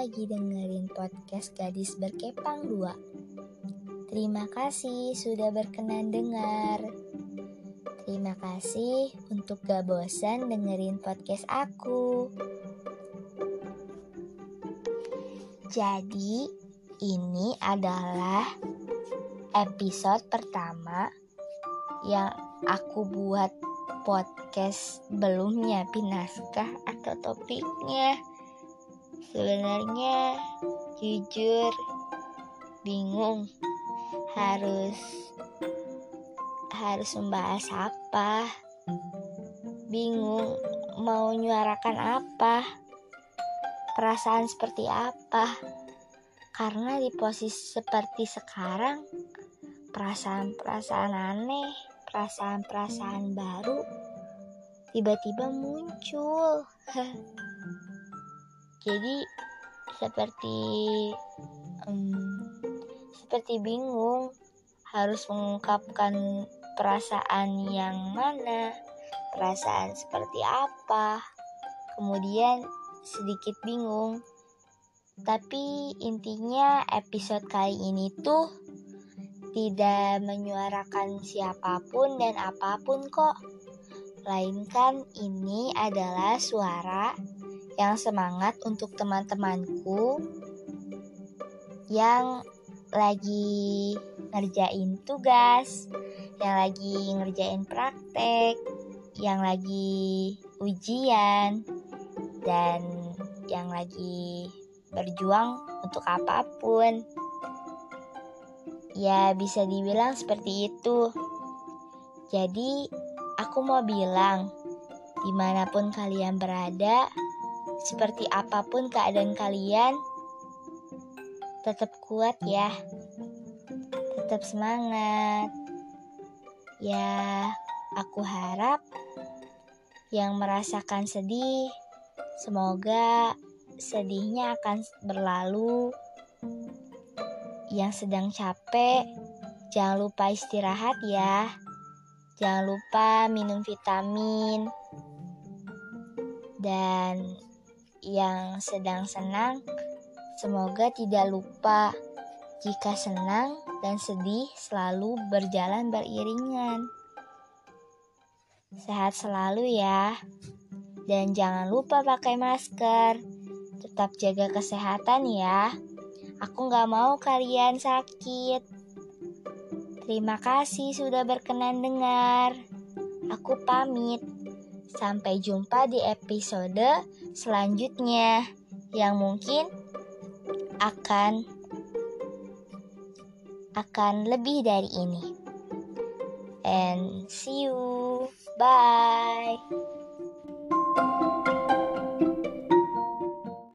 lagi dengerin podcast Gadis Berkepang 2. Terima kasih sudah berkenan dengar. Terima kasih untuk gak bosan dengerin podcast aku. Jadi, ini adalah episode pertama yang aku buat podcast belum nyiapin naskah atau topiknya. Sebenarnya jujur bingung harus harus membahas apa. Bingung mau nyuarakan apa. Perasaan seperti apa. Karena di posisi seperti sekarang perasaan-perasaan aneh, perasaan-perasaan baru tiba-tiba muncul. Jadi seperti um, seperti bingung harus mengungkapkan perasaan yang mana, perasaan seperti apa. Kemudian sedikit bingung. Tapi intinya episode kali ini tuh tidak menyuarakan siapa pun dan apa pun kok. Melainkan ini adalah suara yang semangat untuk teman-temanku yang lagi ngerjain tugas, yang lagi ngerjain praktek, yang lagi ujian, dan yang lagi berjuang untuk apa pun. Ya, bisa dibilang seperti itu. Jadi, aku mau bilang, di mana pun kalian berada, seperti apa pun keadaan kalian, tetap kuat ya. Tetap semangat. Ya, aku harap yang merasakan sedih, semoga sedihnya akan berlalu. Yang sedang capek, jangan lupa istirahat ya. Jangan lupa minum vitamin. Dan yang sedang senang, semoga tidak lupa jika senang dan sedih selalu berjalan beriringan. Sehat selalu ya, dan jangan lupa pakai masker. Tetap jaga kesehatan ya. Aku gak mau kalian sakit. Terima kasih sudah berkenan dengar. Aku pamit. Sampai jumpa di episode selanjutnya yang mungkin akan akan lebih dari ini. And see you. Bye.